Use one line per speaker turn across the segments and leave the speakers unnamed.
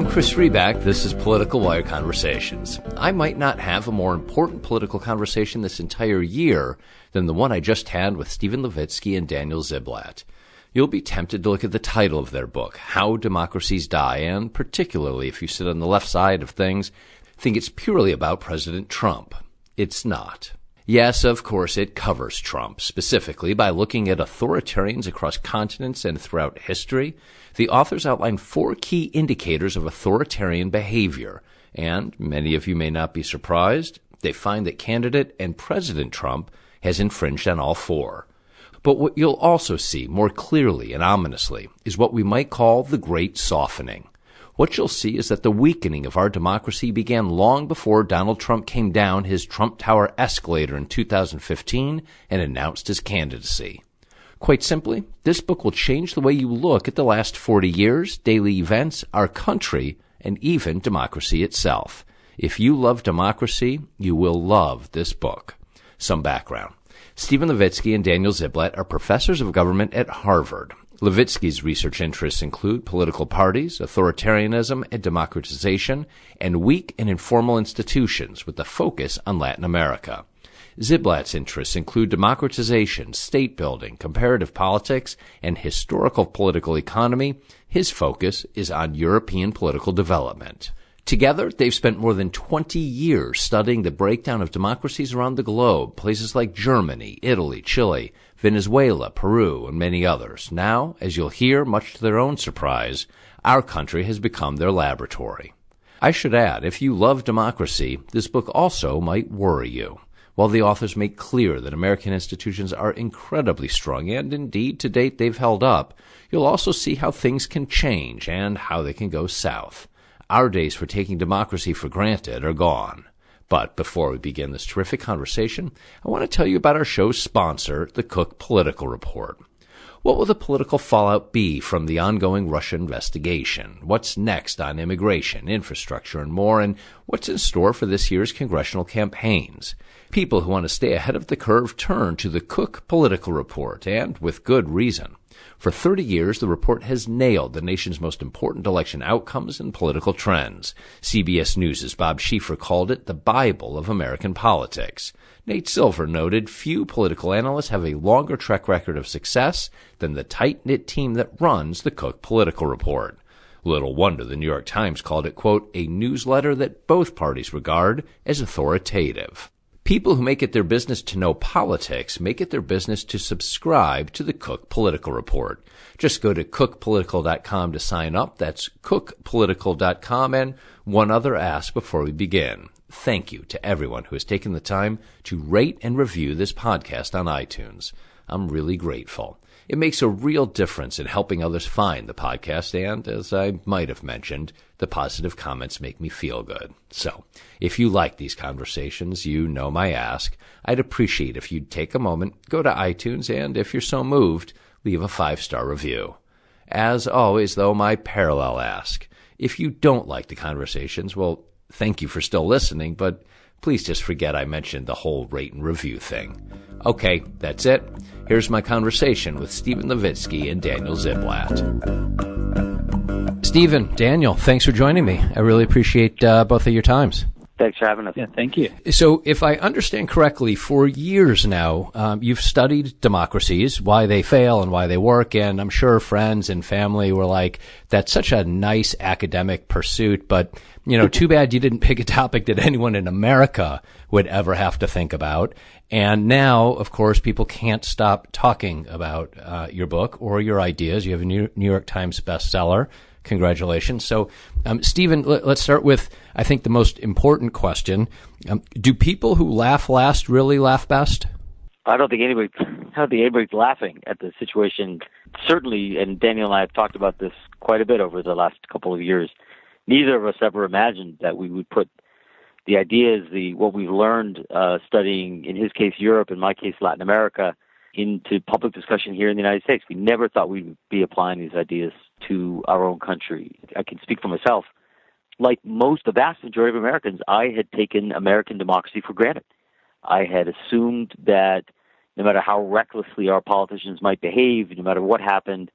I'm Chris Riback. This is Political Wire Conversations. I might not have a more important political conversation this entire year than the one I just had with Steven Levitsky and Daniel Ziblatt. You'll be tempted to look at the title of their book, How Democracies Die, and particularly if you sit on the left side of things, think it's purely about President Trump. It's not. Yes, of course, it covers Trump, specifically by looking at authoritarians across continents and throughout history. The authors outline four key indicators of authoritarian behavior, and many of you may not be surprised. They find that candidate and President Trump has infringed on all four. But what you'll also see more clearly and ominously is what we might call the Great Softening what you'll see is that the weakening of our democracy began long before Donald Trump came down his Trump Tower escalator in 2015 and announced his candidacy. Quite simply, this book will change the way you look at the last 40 years, daily events, our country, and even democracy itself. If you love democracy, you will love this book. Some background. Steven Levitsky and Daniel Ziblatt are professors of government at Harvard. Levitsky's research interests include political parties, authoritarianism and democratization, and weak and informal institutions with a focus on Latin America. Ziblatt's interests include democratization, state building, comparative politics, and historical political economy. His focus is on European political development. Together, they've spent more than 20 years studying the breakdown of democracies around the globe, places like Germany, Italy, Chile, Venezuela, Peru, and many others. Now, as you'll hear, much to their own surprise, our country has become their laboratory. I should add, if you love democracy, this book also might worry you. While the authors make clear that American institutions are incredibly strong, and indeed to date they've held up, you'll also see how things can change and how they can go south. Our days for taking democracy for granted are gone. But before we begin this terrific conversation, I want to tell you about our show's sponsor, the Cook Political Report. What will the political fallout be from the ongoing Russia investigation? What's next on immigration, infrastructure, and more? And what's in store for this year's congressional campaigns? People who want to stay ahead of the curve turn to the Cook Political Report, and with good reason. For 30 years, the report has nailed the nation's most important election outcomes and political trends. CBS News' Bob Schieffer called it the Bible of American politics. Nate Silver noted few political analysts have a longer track record of success than the tight knit team that runs the Cook Political Report. Little wonder the New York Times called it, quote, a newsletter that both parties regard as authoritative. People who make it their business to know politics make it their business to subscribe to the Cook Political Report. Just go to cookpolitical.com to sign up. That's cookpolitical.com. And one other ask before we begin. Thank you to everyone who has taken the time to rate and review this podcast on iTunes. I'm really grateful. It makes a real difference in helping others find the podcast, and as I might have mentioned, the positive comments make me feel good. So, if you like these conversations, you know my ask. I'd appreciate if you'd take a moment, go to iTunes, and if you're so moved, leave a five star review. As always, though, my parallel ask. If you don't like the conversations, well, thank you for still listening, but please just forget I mentioned the whole rate and review thing. Okay, that's it. Here's my conversation with Steven Levitsky and Daniel Ziblatt. Steven, Daniel, thanks for joining me. I really appreciate uh, both of your times.
Thanks for having us.
Yeah, thank you.
So, if I understand correctly, for years now, um, you've studied democracies, why they fail and why they work, and I'm sure friends and family were like, "That's such a nice academic pursuit," but you know, too bad you didn't pick a topic that anyone in America would ever have to think about. And now, of course, people can't stop talking about uh, your book or your ideas. You have a New York Times bestseller. Congratulations. So, um, Steven, let, us start with, I think, the most important question. Um, do people who laugh last really laugh best?
I don't think anybody, I don't think anybody's laughing at the situation. Certainly, and Daniel and I have talked about this quite a bit over the last couple of years. Neither of us ever imagined that we would put the ideas, the what we've learned uh, studying, in his case, Europe, in my case, Latin America, into public discussion here in the United States. We never thought we'd be applying these ideas to our own country. I can speak for myself. Like most, the vast majority of Americans, I had taken American democracy for granted. I had assumed that no matter how recklessly our politicians might behave, no matter what happened,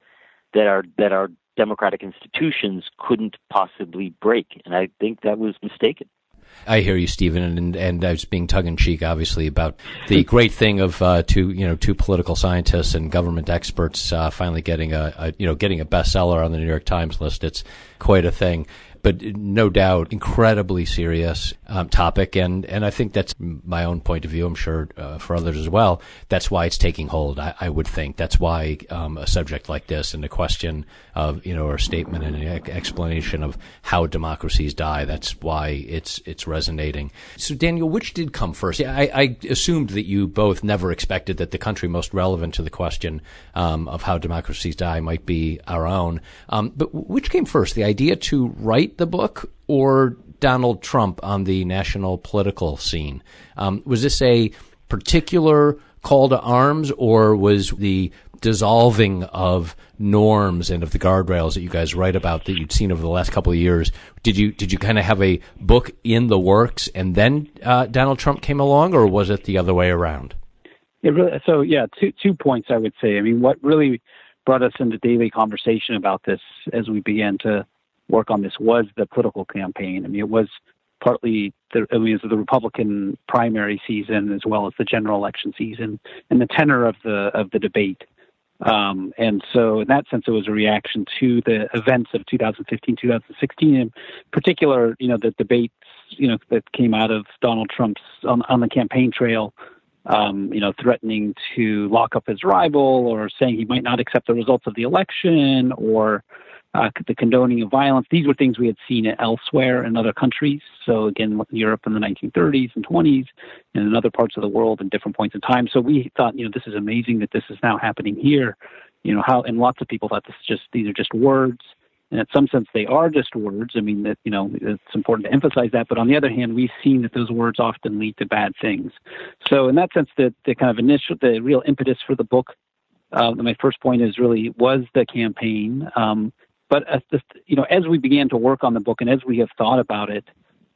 that our that our democratic institutions couldn't possibly break. And I think that was mistaken.
I hear you, Steven, and and I was being tongue in cheek, obviously, about the great thing of uh, two you know two political scientists and government experts uh, finally getting a, a, you know getting a bestseller on the New York Times list. It's quite a thing but no doubt incredibly serious um, topic. And, and I think that's my own point of view. I'm sure uh, for others as well. That's why it's taking hold. I, I would think that's why um, a subject like this and a question of you know or a statement and an explanation of how democracies die. That's why it's it's resonating. So Daniel, which did come first? I, I assumed that you both never expected that the country most relevant to the question um, of how democracies die might be our own. Um, but which came first? The idea to write the book or Donald Trump on the national political scene? Um, was this a particular call to arms, or was the dissolving of norms and of the guardrails that you guys write about that you'd seen over the last couple of years? Did you did you kind of have a book in the works and then uh, Donald Trump came along, or was it the other way around?
Really, so yeah, two two points I would say. I mean, what really brought us into daily conversation about this as we began to work on this was the political campaign. I mean, it was partly the, I mean, it was the Republican primary season as well as the general election season and the tenor of the of the debate. Um, and so, in that sense, it was a reaction to the events of 2015, 2016, in particular, you know, the debates, you know, that came out of Donald Trump's on, on the campaign trail, um, you know, threatening to lock up his rival or saying he might not accept the results of the election or uh, the condoning of violence. These were things we had seen elsewhere in other countries. So again, Europe in the 1930s and 20s, and in other parts of the world in different points in time. So we thought, you know, this is amazing that this is now happening here. You know how, and lots of people thought this is just these are just words, and in some sense they are just words. I mean that you know it's important to emphasize that. But on the other hand, we've seen that those words often lead to bad things. So in that sense, the the kind of initial, the real impetus for the book uh, my first point is really was the campaign. Um, but as you know, as we began to work on the book and as we have thought about it,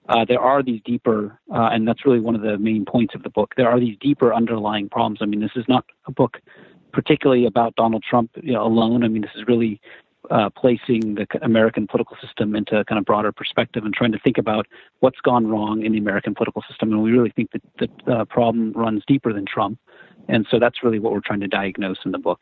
uh, there are these deeper, uh, and that's really one of the main points of the book. There are these deeper underlying problems. I mean, this is not a book particularly about Donald Trump you know, alone. I mean, this is really uh, placing the American political system into a kind of broader perspective and trying to think about what's gone wrong in the American political system. And we really think that the problem runs deeper than Trump. And so that's really what we're trying to diagnose in the book.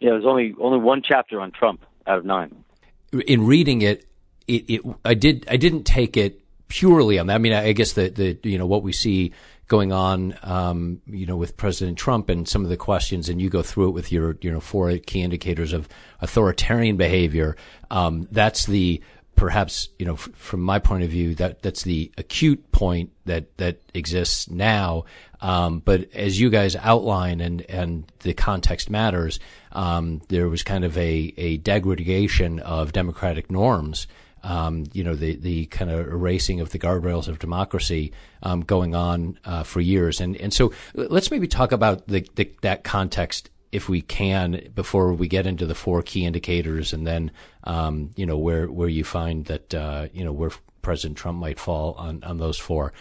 Yeah, there's only only one chapter on Trump out of nine
in reading it, it, it, I did I didn't take it purely on that. I mean, I guess the the you know what we see going on, um, you know, with President Trump and some of the questions, and you go through it with your you know four key indicators of authoritarian behavior. Um, that's the perhaps you know f- from my point of view that that's the acute point that that exists now um, but as you guys outline and and the context matters um, there was kind of a a degradation of democratic norms um, you know the the kind of erasing of the guardrails of democracy um, going on uh, for years and and so let's maybe talk about the, the that context if we can, before we get into the four key indicators, and then um, you know where where you find that uh, you know where President Trump might fall on on those four.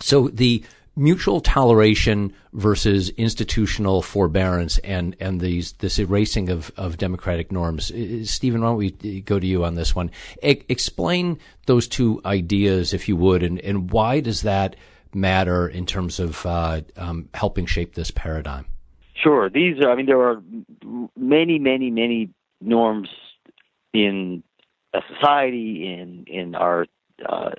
So the mutual toleration versus institutional forbearance and and these this erasing of, of democratic norms. Steven, why don't we go to you on this one? E- explain those two ideas, if you would, and, and why does that matter in terms of uh, um, helping shape this paradigm?
Sure. These are, I mean, there are many, many, many norms in a society, in in our uh,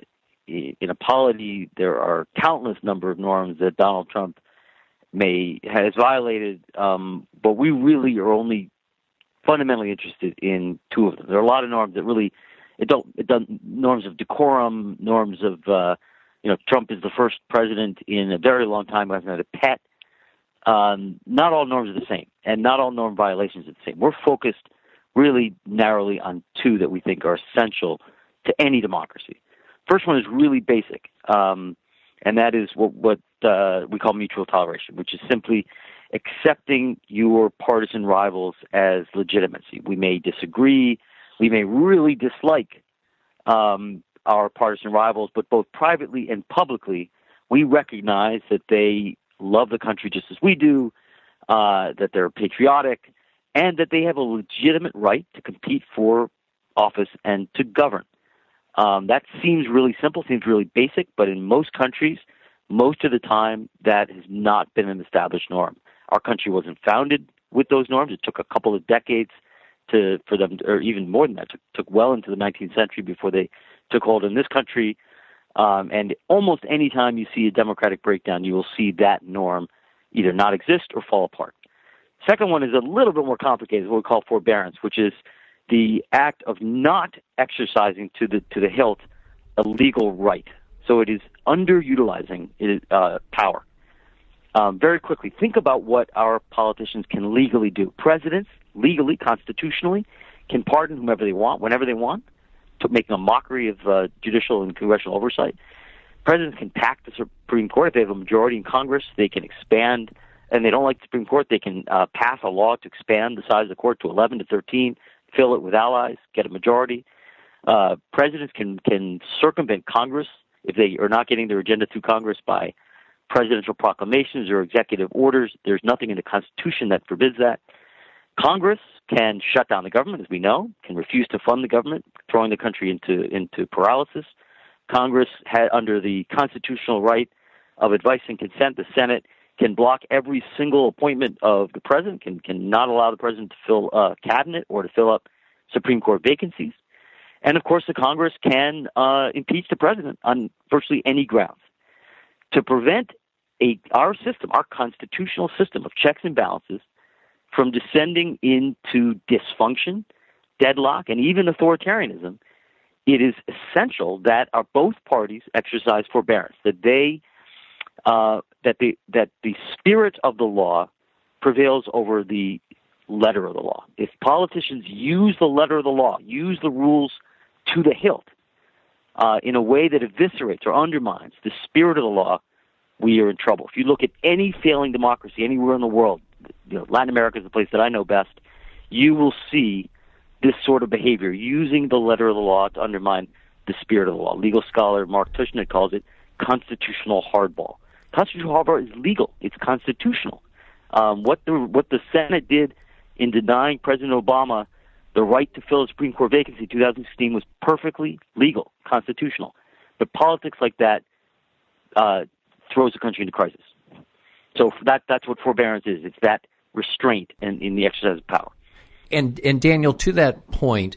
in a polity. There are countless number of norms that Donald Trump may has violated, um, but we really are only fundamentally interested in two of them. There are a lot of norms that really it don't it doesn't norms of decorum, norms of uh, you know Trump is the first president in a very long time who hasn't had a pet um, not all norms are the same, and not all norm violations are the same. We're focused really narrowly on two that we think are essential to any democracy. First one is really basic, um, and that is what, what uh, we call mutual toleration, which is simply accepting your partisan rivals as legitimacy. We may disagree, we may really dislike um, our partisan rivals, but both privately and publicly, we recognize that they love the country just as we do, uh, that they're patriotic, and that they have a legitimate right to compete for office and to govern. Um, that seems really simple, seems really basic, but in most countries, most of the time, that has not been an established norm. Our country wasn't founded with those norms. It took a couple of decades to for them, or even more than that, took, took well into the 19th century before they took hold in this country. Um, and almost any time you see a democratic breakdown, you will see that norm either not exist or fall apart. Second one is a little bit more complicated, what we call forbearance, which is the act of not exercising to the to the hilt a legal right. So it is underutilizing it, uh, power. Um, very quickly, think about what our politicians can legally do. Presidents, legally, constitutionally, can pardon whomever they want, whenever they want, making a mockery of uh, judicial and congressional oversight. Presidents can pack the Supreme Court if they have a majority in Congress. They can expand, and they don't like the Supreme Court. They can uh, pass a law to expand the size of the court to 11 to 13, fill it with allies, get a majority. Uh, presidents can can circumvent Congress if they are not getting their agenda through Congress by presidential proclamations or executive orders. There's nothing in the Constitution that forbids that. Congress can shut down the government, as we know, can refuse to fund the government, throwing the country into into paralysis. Congress had under the constitutional right of advice and consent, the Senate can block every single appointment of the president, can can not allow the president to fill a cabinet or to fill up Supreme Court vacancies. And of course, the Congress can uh, impeach the president on virtually any grounds. To prevent a, our system, our constitutional system of checks and balances, from descending into dysfunction, deadlock, and even authoritarianism, it is essential that our both parties exercise forbearance, that they uh, that the that the spirit of the law prevails over the letter of the law. If politicians use the letter of the law, use the rules to the hilt uh, in a way that eviscerates or undermines the spirit of the law, we are in trouble. If you look at any failing democracy anywhere in the world, you know, Latin America is the place that I know best, you will see this sort of behavior, using the letter of the law to undermine the spirit of the law. Legal scholar Mark Tushnet calls it constitutional hardball. Constitutional hardball is legal; it's constitutional. Um, what the what the Senate did in denying President Obama the right to fill a Supreme Court vacancy in 2016 was perfectly legal, constitutional. But politics like that uh, throws the country into crisis. So that that's what forbearance is. It's that restraint in, in the exercise of power.
And and Daniel, to that point,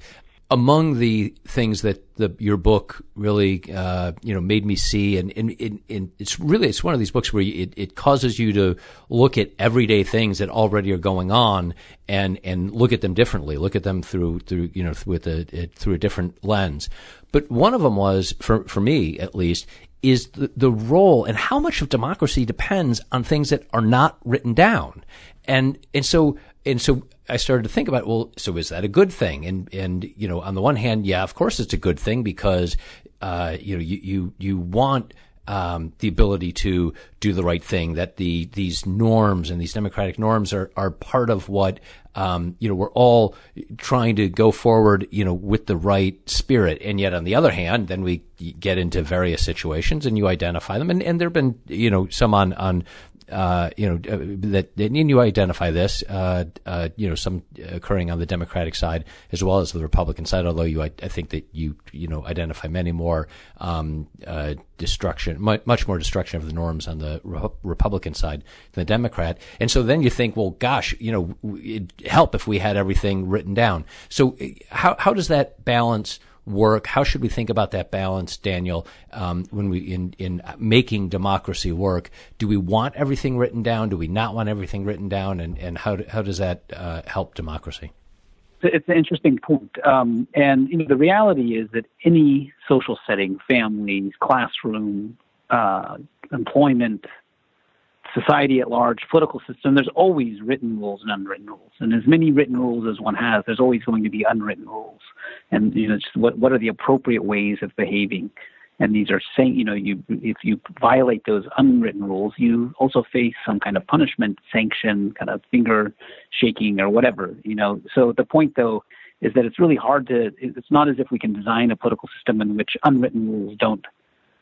among the things that the, your book really, uh, you know, made me see, and, and, and, it's really it's one of these books where it, it causes you to look at everyday things that already are going on, and and look at them differently, look at them through through you know with a through a different lens. But one of them was for for me at least is the, the role and how much of democracy depends on things that are not written down, and and so and so I started to think about, well, so is that a good thing? And, and, you know, on the one hand, yeah, of course it's a good thing because, uh, you know, you, you, you want, um, the ability to do the right thing, that the, these norms and these democratic norms are, are part of what, um, you know, we're all trying to go forward, you know, with the right spirit. And yet on the other hand, then we get into various situations and you identify them. And, and there have been, you know, some on, on uh, you know, uh, that, that you identify this, uh, uh, you know, some occurring on the Democratic side as well as the Republican side. Although you, I, I think that you, you know, identify many more um, uh, destruction, much, more destruction of the norms on the Re- Republican side than the Democrat. And so then you think, well, gosh, you know, it'd help if we had everything written down. So how how does that balance? Work? How should we think about that balance, Daniel, um, when we in in making democracy work? Do we want everything written down? Do we not want everything written down? And and how how does that uh, help democracy?
It's an interesting point. Um, and you know, the reality is that any social setting, families, classroom, uh, employment, society at large, political system, there's always written rules and unwritten rules. And as many written rules as one has, there's always going to be unwritten rules. And you know, just what what are the appropriate ways of behaving? And these are saying, you know, you if you violate those unwritten rules, you also face some kind of punishment, sanction, kind of finger shaking or whatever. You know, so the point though is that it's really hard to. It's not as if we can design a political system in which unwritten rules don't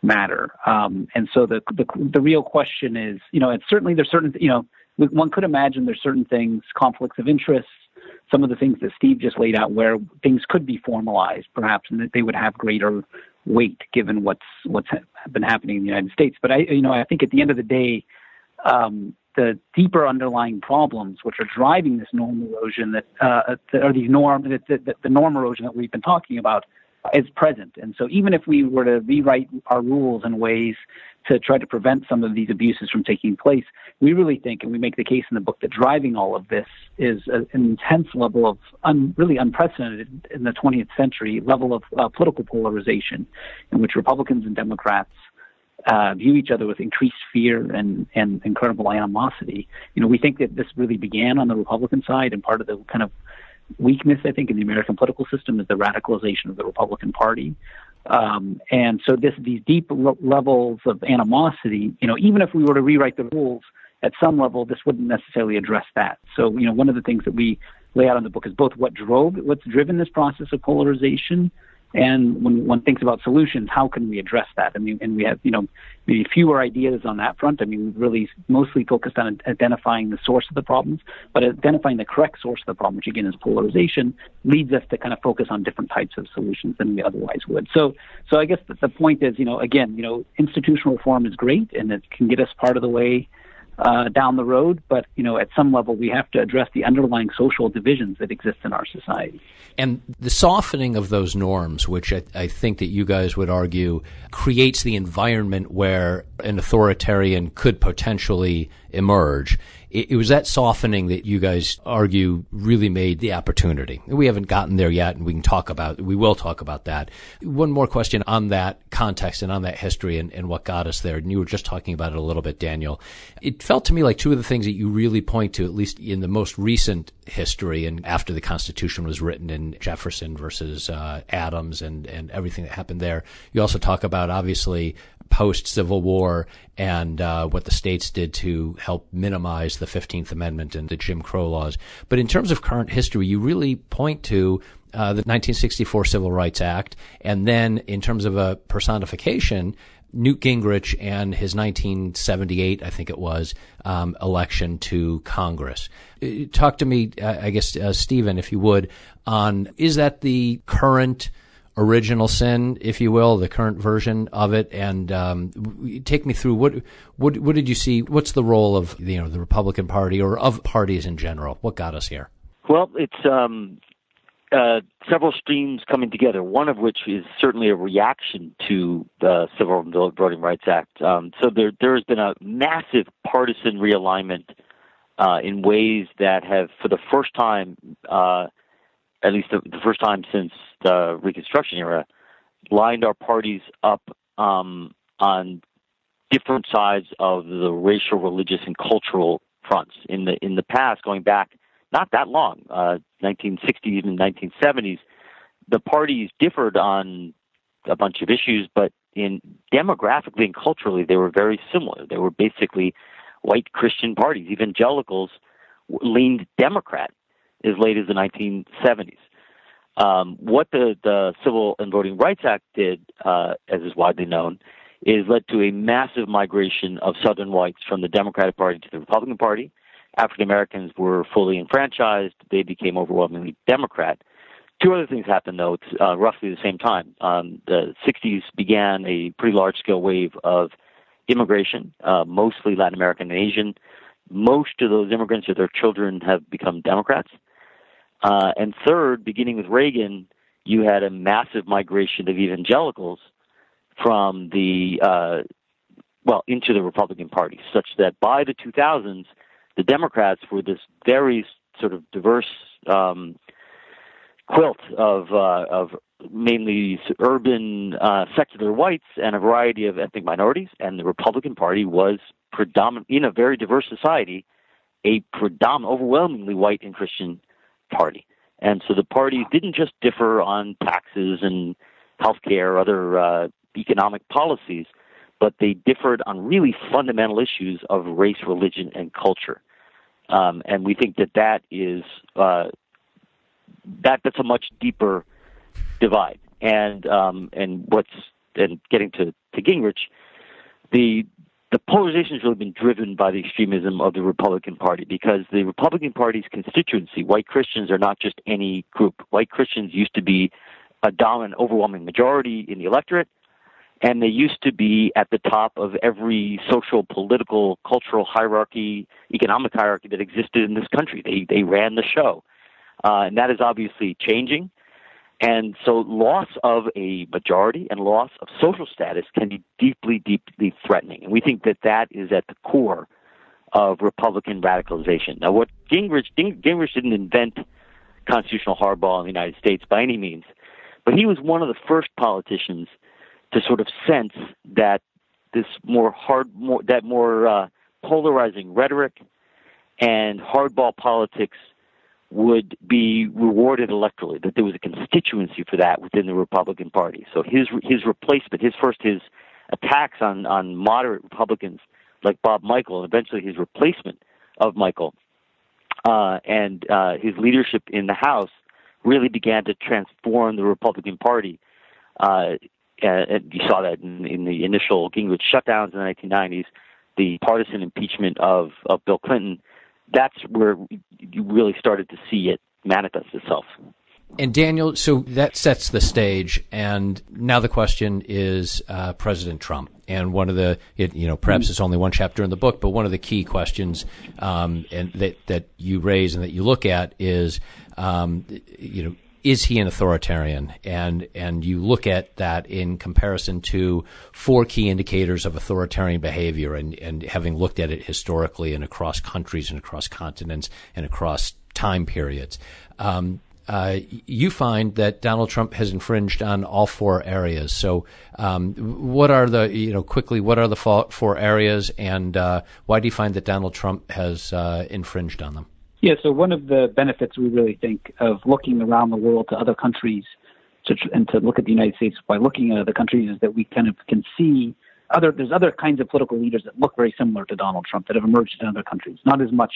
matter. Um, and so the, the the real question is, you know, it's certainly there's certain, you know, one could imagine there's certain things, conflicts of interest, some of the things that Steve just laid out, where things could be formalized, perhaps, and that they would have greater weight given what's what's been happening in the United States. But I, you know, I think at the end of the day, um, the deeper underlying problems which are driving this norm erosion that, uh, that are these norm that, that, the norm erosion that we've been talking about is present. And so even if we were to rewrite our rules in ways to try to prevent some of these abuses from taking place, we really think, and we make the case in the book, that driving all of this is an intense level of un, really unprecedented in the 20th century level of uh, political polarization in which Republicans and Democrats uh, view each other with increased fear and, and incredible animosity. You know, we think that this really began on the Republican side, and part of the kind of weakness, I think, in the American political system is the radicalization of the Republican Party. Um, and so this, these deep levels of animosity, you know, even if we were to rewrite the rules at some level, this wouldn't necessarily address that. So, you know, one of the things that we lay out in the book is both what drove, what's driven this process of polarization, and when one thinks about solutions, how can we address that? I mean, and we have, you know, maybe fewer ideas on that front. I mean, we've really mostly focused on identifying the source of the problems, but identifying the correct source of the problem, which again is polarization, leads us to kind of focus on different types of solutions than we otherwise would. So, so I guess the, the point is, you know, again, you know, institutional reform is great and it can get us part of the way uh, down the road, but you know, at some level, we have to address the underlying social divisions that exist in our society.
And the softening of those norms, which I, I think that you guys would argue creates the environment where an authoritarian could potentially emerge it, it, was that softening that you guys argue really made the opportunity. We haven't gotten there yet, and we can talk about, we will talk about that. One more question on that context and on that history and, and what got us there. And you were just talking about it a little bit, Daniel. It felt to me like two of the things that you really point to, at least in the most recent history and after the Constitution was written in Jefferson versus uh, Adams and, and everything that happened there. You also talk about, obviously, post Civil War and uh, what the states did to help minimize the 15th Amendment and the Jim Crow laws. But in terms of current history, you really point to uh, the 1964 Civil Rights Act, and then in terms of a personification, Newt Gingrich and his 1978, I think it was, um, election to Congress. Uh, talk to me, uh, I guess, uh, Steven, if you would, on is that the current original sin, if you will, the current version of it, and um, take me through what what what did you see? What's the role of you know the Republican Party or of parties in general? What got us here?
Well, it's um, uh, several streams coming together. One of which is certainly a reaction to the Civil and Voting Rights Act. Um, so there there has been a massive partisan realignment uh, in ways that have, for the first time. Uh, at least the, the first time since the Reconstruction era, lined our parties up um, on different sides of the racial, religious, and cultural fronts. In the in the past, going back not that long, uh, 1960s and 1970s, the parties differed on a bunch of issues, but in demographically and culturally, they were very similar. They were basically white Christian parties. Evangelicals leaned Democrat as late as the 1970s. Um, what the, the Civil and Voting Rights Act did, uh, as is widely known, is led to a massive migration of Southern whites from the Democratic Party to the Republican Party. African Americans were fully enfranchised; they became overwhelmingly Democrat. Two other things happened, though, uh, roughly the same time. Um, the 60s began a pretty large-scale wave of immigration, uh, mostly Latin American and Asian. Most of those immigrants or their children have become Democrats. Uh, and third, beginning with Reagan, you had a massive migration of evangelicals from the uh, well into the Republican Party, such that by the 2000s, the Democrats were this very sort of diverse um, quilt of uh, of mainly urban uh, secular whites and a variety of ethnic minorities, and the Republican Party was predominant in a very diverse society, a predominant, overwhelmingly white and Christian party. And so the parties didn't just differ on taxes and healthcare other uh, economic policies, but they differed on really fundamental issues of race, religion, and culture. Um, and we think that that is uh, that that's a much deeper divide. And um, and what's and getting to to Gingrich, the the polarization has really been driven by the extremism of the Republican Party because the Republican Party's constituency, white Christians, are not just any group. White Christians used to be a dominant, overwhelming majority in the electorate, and they used to be at the top of every social, political, cultural hierarchy, economic hierarchy that existed in this country. They they ran the show, uh, and that is obviously changing. And so, loss of a majority and loss of social status can be deeply, deeply threatening. And we think that that is at the core of Republican radicalization. Now, what Gingrich Gingrich didn't invent constitutional hardball in the United States by any means, but he was one of the first politicians to sort of sense that this more hard, more that more uh, polarizing rhetoric and hardball politics would be rewarded electorally. That there was a constituency for that within the Republican Party. So his his replacement, his first his attacks on on moderate Republicans like Bob Michel, and eventually his replacement of Michel, uh, and uh, his leadership in the House really began to transform the Republican Party. Uh, and you saw that in, in the initial Gingrich shutdowns in the 1990s, the partisan impeachment of, of Bill Clinton. That's where you really started to see it manifest itself.
And Daniel, so that sets the stage, and now the question is uh, President Trump. And one of the, it, you know, perhaps it's only one chapter in the book, but one of the key questions um, and that that you raise and that you look at is, um, you know, is he an authoritarian? And and you look at that in comparison to four key indicators of authoritarian behavior, and and having looked at it historically and across countries and across continents and across time periods. Um, uh, you find that Donald Trump has infringed on all four areas. So, um, what are the you know quickly? What are the four areas, and uh, why do you find that Donald Trump has uh, infringed on them?
Yeah, so one of the benefits we really think of looking around the world to other countries to, and to look at the United States by looking at other countries is that we kind of can see other there's other kinds of political leaders that look very similar to Donald Trump that have emerged in other countries, not as much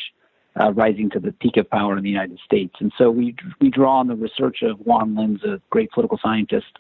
uh, rising to the peak of power in the United States. And so we we draw on the research of Juan Linz, a great political scientist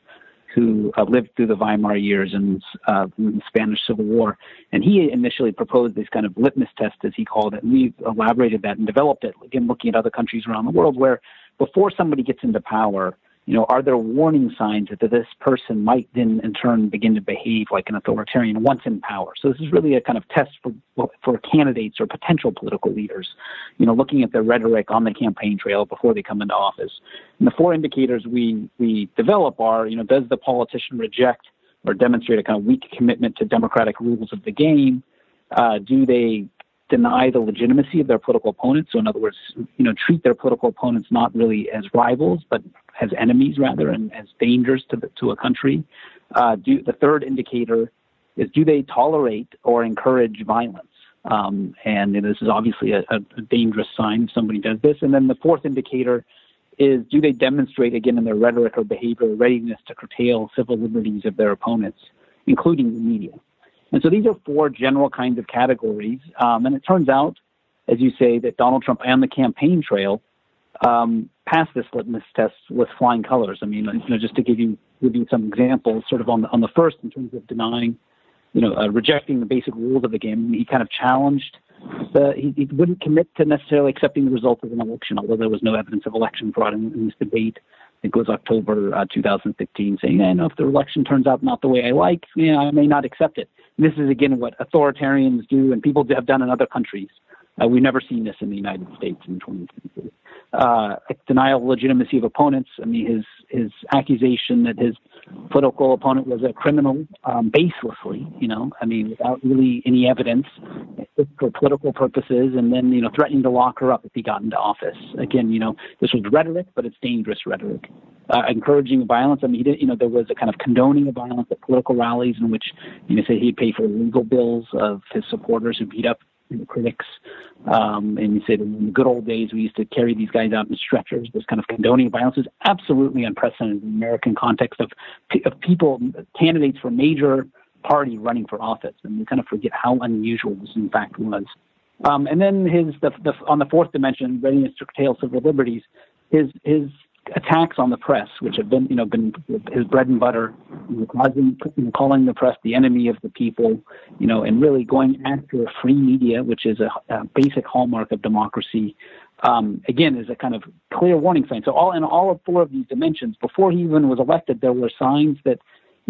who uh, lived through the Weimar years and uh, the Spanish Civil War. And he initially proposed this kind of litmus test, as he called it, and we elaborated that and developed it, again, looking at other countries around the world where before somebody gets into power, you know, are there warning signs that this person might then in turn begin to behave like an authoritarian once in power? So this is really a kind of test for for candidates or potential political leaders, you know, looking at their rhetoric on the campaign trail before they come into office. And the four indicators we we develop are, you know, does the politician reject or demonstrate a kind of weak commitment to democratic rules of the game? Uh, do they deny the legitimacy of their political opponents. So, in other words, you know, treat their political opponents not really as rivals, but as enemies rather, and as dangers to the, to a country. Uh, do, the third indicator is do they tolerate or encourage violence? Um, and this is obviously a, a dangerous sign if somebody does this. And then the fourth indicator is do they demonstrate again in their rhetoric or behavior readiness to curtail civil liberties of their opponents, including the media. And so these are four general kinds of categories. Um, and it turns out, as you say, that Donald Trump on the campaign trail um, passed this litmus test with flying colors. I mean, you know, just to give you give you some examples, sort of on the on the first in terms of denying, you know, uh, rejecting the basic rules of the game. He kind of challenged the he, he wouldn't commit to necessarily accepting the results of an election, although there was no evidence of election fraud in, in this debate. I think it was October uh, 2015, saying, "Yeah, no, if the election turns out not the way I like, yeah, I may not accept it." this is again what authoritarians do and people have done in other countries. Uh, we've never seen this in the United States in 2023. Uh, denial of legitimacy of opponents. I mean, his his accusation that his political opponent was a criminal um, baselessly, you know, I mean, without really any evidence for political purposes, and then, you know, threatening to lock her up if he got into office. Again, you know, this was rhetoric, but it's dangerous rhetoric. Uh, encouraging violence. I mean, he did, you know, there was a kind of condoning of violence at political rallies in which, you know, say he'd pay for legal bills of his supporters who beat up critics. Um, and you said in the good old days, we used to carry these guys out in stretchers. This kind of condoning violence is absolutely unprecedented in the American context of, of people, candidates for major party running for office. And we kind of forget how unusual this in fact was. Um, and then his the, the, on the fourth dimension, readiness to curtail civil liberties, his his attacks on the press, which have been, you know, been his bread and butter, causing, calling the press the enemy of the people, you know, and really going after free media, which is a, a basic hallmark of democracy. Um, again, is a kind of clear warning sign. So all in all of four of these dimensions, before he even was elected, there were signs that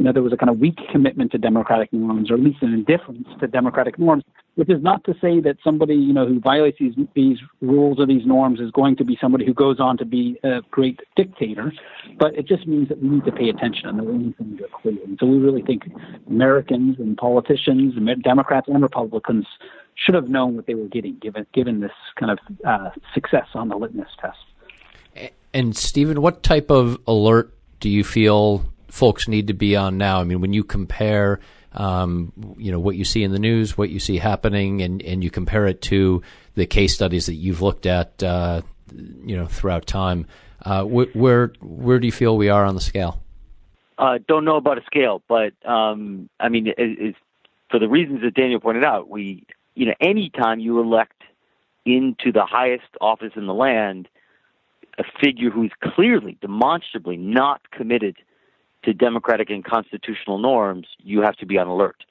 you know, there was a kind of weak commitment to democratic norms, or at least an indifference to democratic norms, which is not to say that somebody, you know, who violates these, these rules or these norms is going to be somebody who goes on to be a great dictator, but it just means that we need to pay attention and that we need to are clear. And so we really think Americans and politicians, Democrats and Republicans, should have known what they were getting given given this kind of uh, success on the litmus test.
And Steven, what type of alert do you feel folks need to be on now? I mean, when you compare, um, you know, what you see in the news, what you see happening, and, and you compare it to the case studies that you've looked at, uh, you know, throughout time, uh, wh- where where do you feel we are on the scale?
Uh, don't know about a scale, but um, I mean, it, it's, for the reasons that Daniel pointed out, we, you know, anytime you elect into the highest office in the land a figure who's clearly, demonstrably not committed to democratic and constitutional norms, you have to be on alert.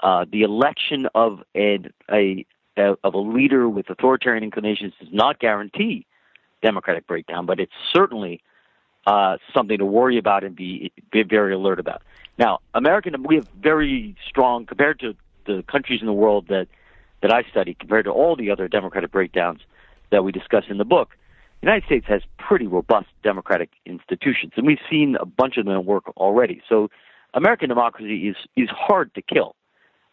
Uh, the election of a, a, of a leader with authoritarian inclinations does not guarantee democratic breakdown, but it's certainly uh, something to worry about and be, be very alert about. Now, American, we have very strong compared to the countries in the world that that I study, compared to all the other democratic breakdowns that we discuss in the book. The United States has pretty robust democratic institutions, and we've seen a bunch of them work already. So, American democracy is is hard to kill,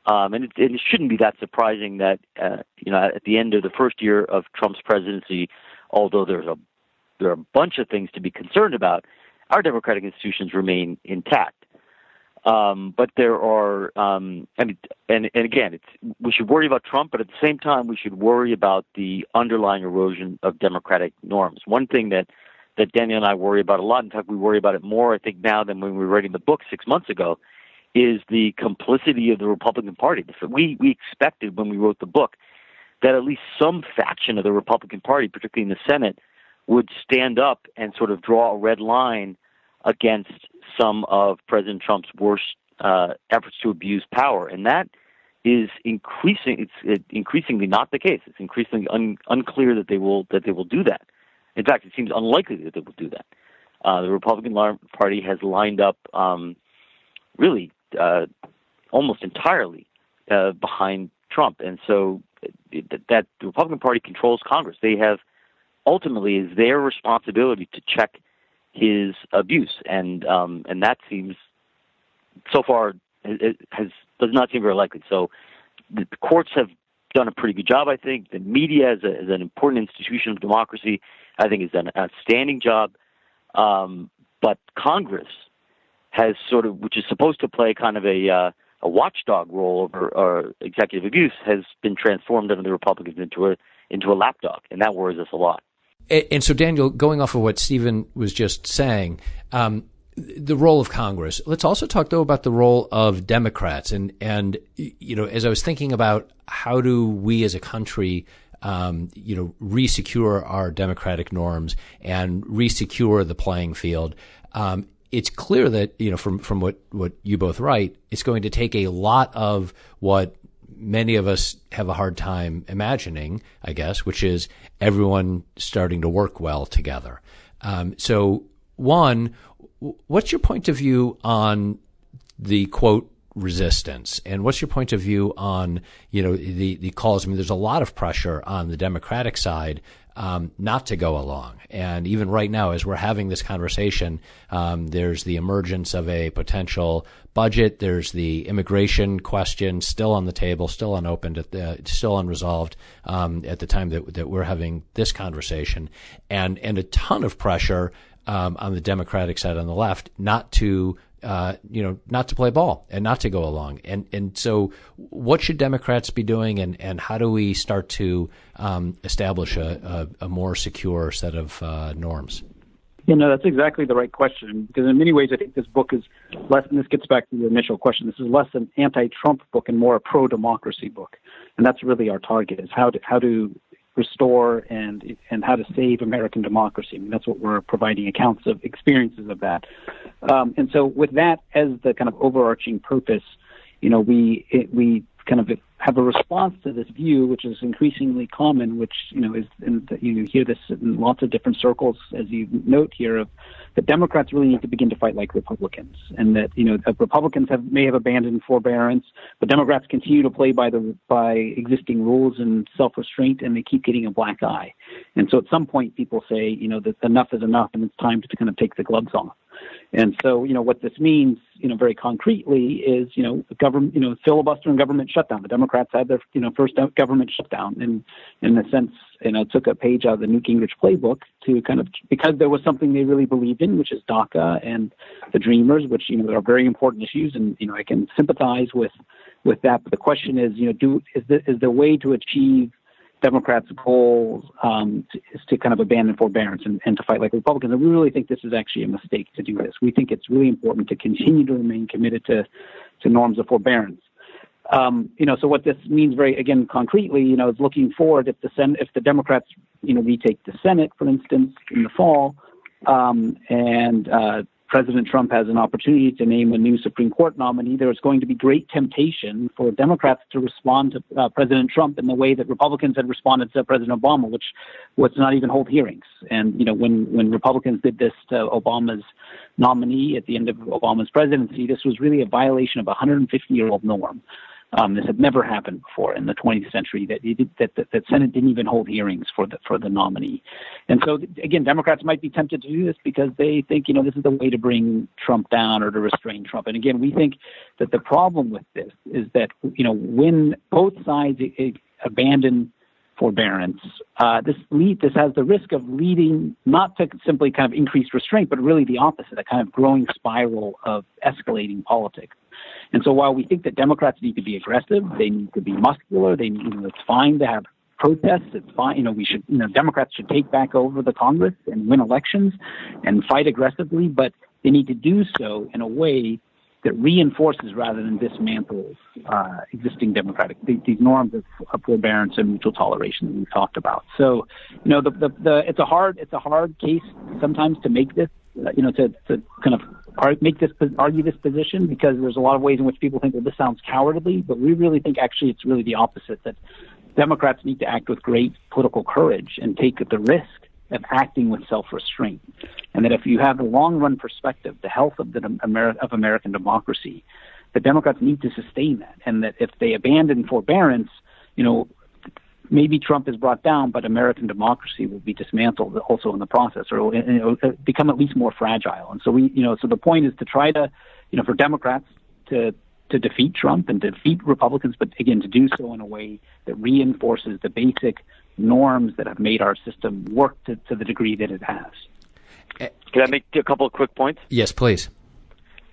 um, and, it, it shouldn't be that surprising that uh, you know at the end of the first year of Trump's presidency, although there's a there are a bunch of things to be concerned about, our democratic institutions remain intact. Um, but there are, um, and, and and again, it's we should worry about Trump, but at the same time, we should worry about the underlying erosion of democratic norms. One thing that that Daniel and I worry about a lot, in fact, we worry about it more, I think, now than when we were writing the book six months ago, is the complicity of the Republican Party. We we expected when we wrote the book that at least some faction of the Republican Party, particularly in the Senate, would stand up and sort of draw a red line against some of President Trump's worst uh, efforts to abuse power, and that is increasing. It's it, increasingly not the case. It's increasingly un, unclear that they will that they will do that. In fact, it seems unlikely that they will do that. Uh, the Republican Party has lined up um, really uh, almost entirely uh, behind Trump, and so it, that the Republican Party controls Congress. They have ultimately is their responsibility to check his abuse, and um, and that seems so far it has does not seem very likely. So the courts have done a pretty good job, I think. The media, as, a, as an important institution of democracy, I think has done an outstanding job. Um, but Congress has sort of, which is supposed to play kind of a uh, a watchdog role over uh, executive abuse, has been transformed under the Republicans into a into a lapdog, and that worries us a lot.
And so, Daniel, going off of what Steven was just saying, um, the role of Congress. Let's also talk though about the role of Democrats. And and you know, as I was thinking about how do we as a country, um, you know, resecure our democratic norms and resecure the playing field. Um, it's clear that you know from from what what you both write, it's going to take a lot of what many of us have a hard time imagining, I guess, which is everyone starting to work well together. Um, so, one, what's your point of view on the quote resistance and what's your point of view on you know the the calls i mean there's a lot of pressure on the democratic side um, not to go along. And even right now, as we're having this conversation, um, there's the emergence of a potential budget. There's the immigration question still on the table, still unopened, the, still unresolved um, at the time that, that we're having this conversation, and and a ton of pressure um, on the Democratic side on the left not to uh, you know, not to play ball and not to go along. And and so, what should Democrats be doing, and, and how do we start to um, establish a, a, a, more secure set of uh, norms?
You know, that's exactly the right question because in many ways, I think this book is less. And this gets back to the initial question. This is less an anti-Trump book and more a pro-democracy book, and that's really our target: is how to how to restore and and how to save American democracy. I mean, that's what we're providing accounts of experiences of that. Um, and so, with that as the kind of overarching purpose, you know, we it, we kind of have a response to this view, which is increasingly common, which you know is and you hear this in lots of different circles, as you note here, of that Democrats really need to begin to fight like Republicans, and that you know Republicans have may have abandoned forbearance, but Democrats continue to play by the by existing rules and self-restraint, and they keep getting a black eye. And so at some point, people say, you know, that enough is enough, and it's time to kind of take the gloves off. And so, you know, what this means, you know, very concretely is, you know, government, you know, filibuster and government shutdown. The Democrats had their, you know, first government shutdown, and in a sense, you know, took a page out of the Newt Gingrich playbook to kind of because there was something they really believed in, which is DACA and the Dreamers, which you know are very important issues, and you know I can sympathize with with that. But the question is, you know, do is the is the way to achieve Democrats' goals um, is to kind of abandon forbearance and, and, to fight like Republicans. And we really think this is actually a mistake to do this. We think it's really important to continue to remain committed to, to norms of forbearance. Um, you know, so what this means very again concretely, you know, is looking forward. If the Sen- if the Democrats, you know, retake the Senate, for instance, in the fall, um, and uh, President Trump has an opportunity to name a new Supreme Court nominee, there is going to be great temptation for Democrats to respond to uh, President Trump in the way that Republicans had responded to President Obama, which was not even hold hearings. And you know, when when Republicans did this to Obama's nominee at the end of Obama's presidency, this was really a violation of a 150 year old norm. Um, this had never happened before in the 20th century that, that, that that Senate didn't even hold hearings for the for the nominee, and so again, Democrats might be tempted to do this because they think you know this is the way to bring Trump down or to restrain Trump. And again, we think that the problem with this is that you know when both sides abandon forbearance. Uh, this lead this has the risk of leading not to simply kind of increased restraint, but really the opposite, a kind of growing spiral of escalating politics. And so while we think that Democrats need to be aggressive, they need to be muscular, they need, you know, it's fine to have protests. It's fine. You know, we should, you know, Democrats should take back over the Congress and win elections and fight aggressively, but they need to do so in a way that reinforces rather than dismantles uh, existing democratic these, norms of, of, forbearance and mutual toleration that we've talked about. So, you know, the, the, the it's a hard it's a hard case sometimes to make this, Uh, you know, to, to kind of make this argue this position because there's a lot of ways in which people think, well, this sounds cowardly, but we really think actually it's really the opposite that Democrats need to act with great political courage and take the risk of acting with self-restraint, and that if you have a long-run perspective, the health of the of American democracy, the Democrats need to sustain that, and that if they abandon forbearance, you know, maybe Trump is brought down, but American democracy will be dismantled also in the process, or you know, become at least more fragile. And so we, you know, so the point is to try to, you know, for Democrats to to defeat Trump and defeat Republicans, but again to do so in a way that reinforces the basic norms that have made our system work to, to the degree that it has.
Can I make a couple of quick points?
Yes, please.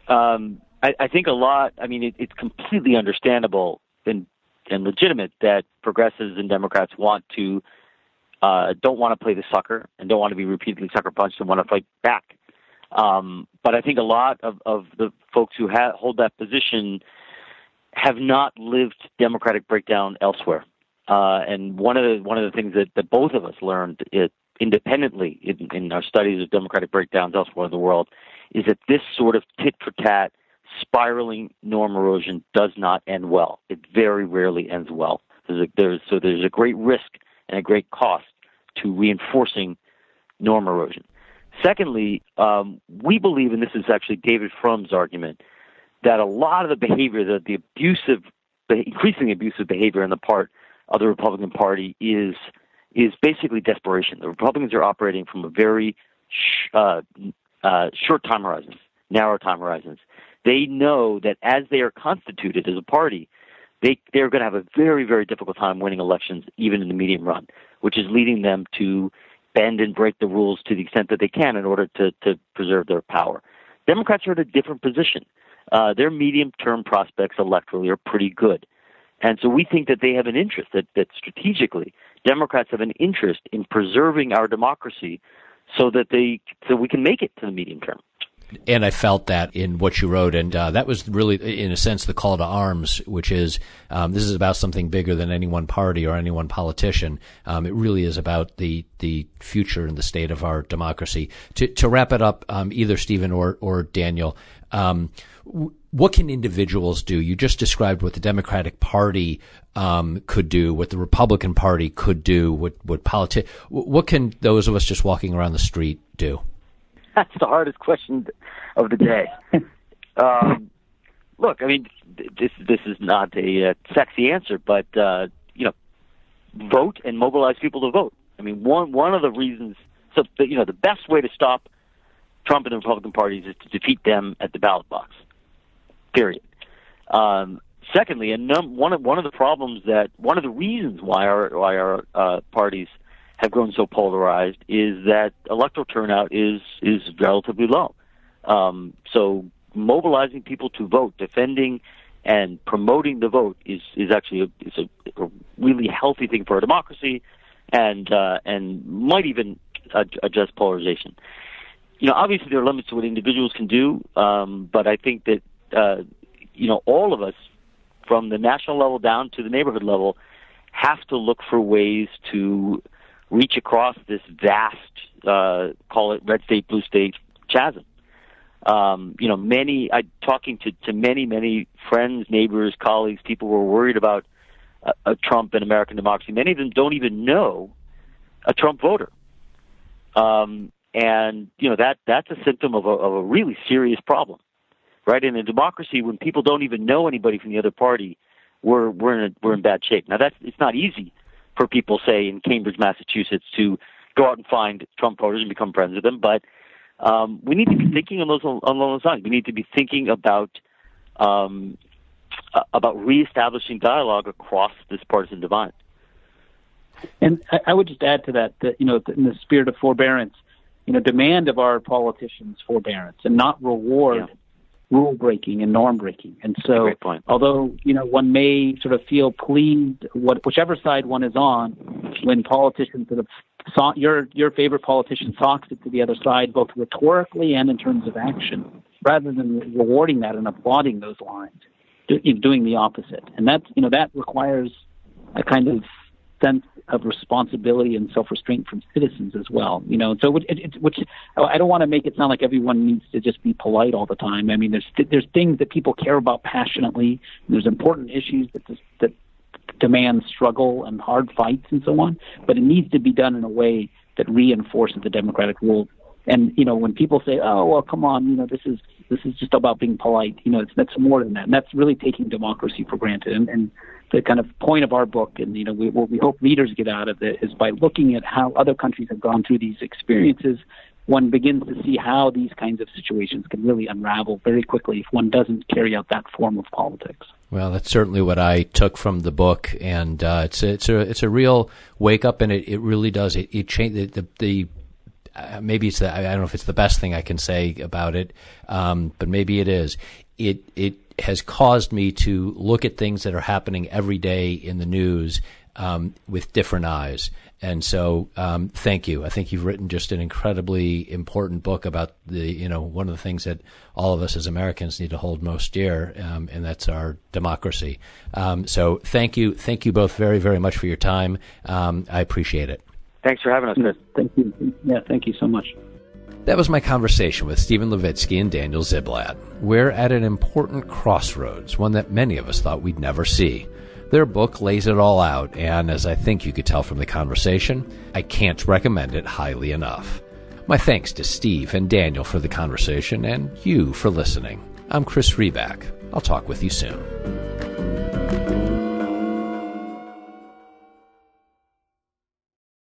Um, I, I think a lot. I mean, it, it's completely understandable and and legitimate that progressives and Democrats want to uh, don't want to play the sucker and don't want to be repeatedly sucker punched and want to fight back. Um, but I think a lot of, of the folks who ha- hold that position have not lived democratic breakdown elsewhere. Uh, and one of the one of the things that, that both of us learned it, independently in, in our studies of democratic breakdowns elsewhere in the world is that this sort of tit for tat spiraling norm erosion does not end well. It very rarely ends well. There's a, there's, so there's a great risk and a great cost to reinforcing norm erosion. Secondly, um, we believe, and this is actually David Frum's argument, that a lot of the behavior, the, the abusive, the increasingly abusive behavior on the part of the Republican Party is is basically desperation. The Republicans are operating from a very sh- uh, uh, short time horizons, narrow time horizons, they know that as they are constituted as a party, they they're going to have a very very difficult time winning elections even in the medium run, which is leading them to bend and break the rules to the extent that they can in order to to preserve their power. Democrats are in a different position. Uh, their medium term prospects electorally are pretty good. And so we think that they have an interest that, that strategically Democrats have an interest in preserving our democracy so that they so we can make it to the medium term.
And I felt that in what you wrote, and uh, that was really, in a sense, the call to arms, which is um, this is about something bigger than any one party or any one politician. Um, it really is about the the future and the state of our democracy. To to wrap it up, um, either Steven or or Daniel. Um, what can individuals do? You just described what the Democratic Party um, could do, what the Republican Party could do, what what politi- What can those of us just walking around the street do?
That's the hardest question of the day. um, look, I mean, this this is not a uh, sexy answer, but uh, you know, vote and mobilize people to vote. I mean, one one of the reasons. So, the, you know, the best way to stop Trump and the Republican parties is to defeat them at the ballot box. Period. Um, secondly, a num- one of one of the problems that one of the reasons why our why our uh, parties have grown so polarized is that electoral turnout is is relatively low. Um, so mobilizing people to vote, defending and promoting the vote is is actually a, is a, a really healthy thing for a democracy, and uh, and might even adjust polarization. You know, obviously there are limits to what individuals can do, um, but I think that uh, you know all of us, from the national level down to the neighborhood level, have to look for ways to reach across this vast, uh, call it red state, blue state chasm. Um, you know, many, I talking to, to many, many friends, neighbors, colleagues, people who are worried about uh, Trump and American democracy. Many of them don't even know a Trump voter. Um, and, you know, that, that's a symptom of a, of a really serious problem, right? In a democracy, when people don't even know anybody from the other party, we're, we're in, a, we're in bad shape. Now that's, it's not easy for people, say in Cambridge, Massachusetts, to go out and find Trump voters and become friends with them. But um, we need to be thinking on those along those lines. We need to be thinking about um, about reestablishing dialogue across this partisan divide.
And I would just add to that that you know, in the spirit of forbearance, you know, demand of our politicians forbearance and not reward yeah rule breaking and norm breaking. And so, although you know one may sort of feel pleased, what, whichever side one is on, when politicians sort of saw, your your favorite politician socks it to the other side, both rhetorically and in terms of action, rather than rewarding that and applauding those lines, do, doing the opposite. And that you know that requires a kind of sense of responsibility and self-restraint from citizens as well. You know, so it, it, which oh, I don't want to make it sound like everyone needs to just be polite all the time. I mean, there's there's things that people care about passionately. there's important issues that that demand struggle and hard fights and so on. But it needs to be done in a way that reinforces the democratic rule. And you know, when people say, "Oh, well, come on," you know, this is this is just about being polite. You know, it's that's more than that. And that's really taking democracy for granted. And, and the kind of point of our book, and you know, we, what we hope readers get out of it is by looking at how other countries have gone through these experiences. One begins to see how these kinds of situations can really unravel very quickly if one doesn't carry out that form of politics.
Well, that's certainly what I took from the book, and uh, it's a, it's a it's a real wake up, and it, it really does it, it change the, the, the uh, maybe it's the, I don't know if it's the best thing I can say about it, um, but maybe it is. It it has caused me to look at things that are happening every day in the news um, with different eyes. And so, um, thank you. I think you've written just an incredibly important book about the, you know, one of the things that all of us as Americans need to hold most dear, um, and that's our democracy. Um, so, thank you, thank you both very, very much for your time. Um, I appreciate it.
Thanks for having us, Chris.
Thank you. Yeah, thank you so much.
That was my conversation with Steven Levitsky and Daniel Ziblatt. We're at an important crossroads, one that many of us thought we'd never see. Their book lays it all out, and as I think you could tell from the conversation, I can't recommend it highly enough. My thanks to Steve and Daniel for the conversation, and you for listening. I'm Chris Riback. I'll talk with you soon.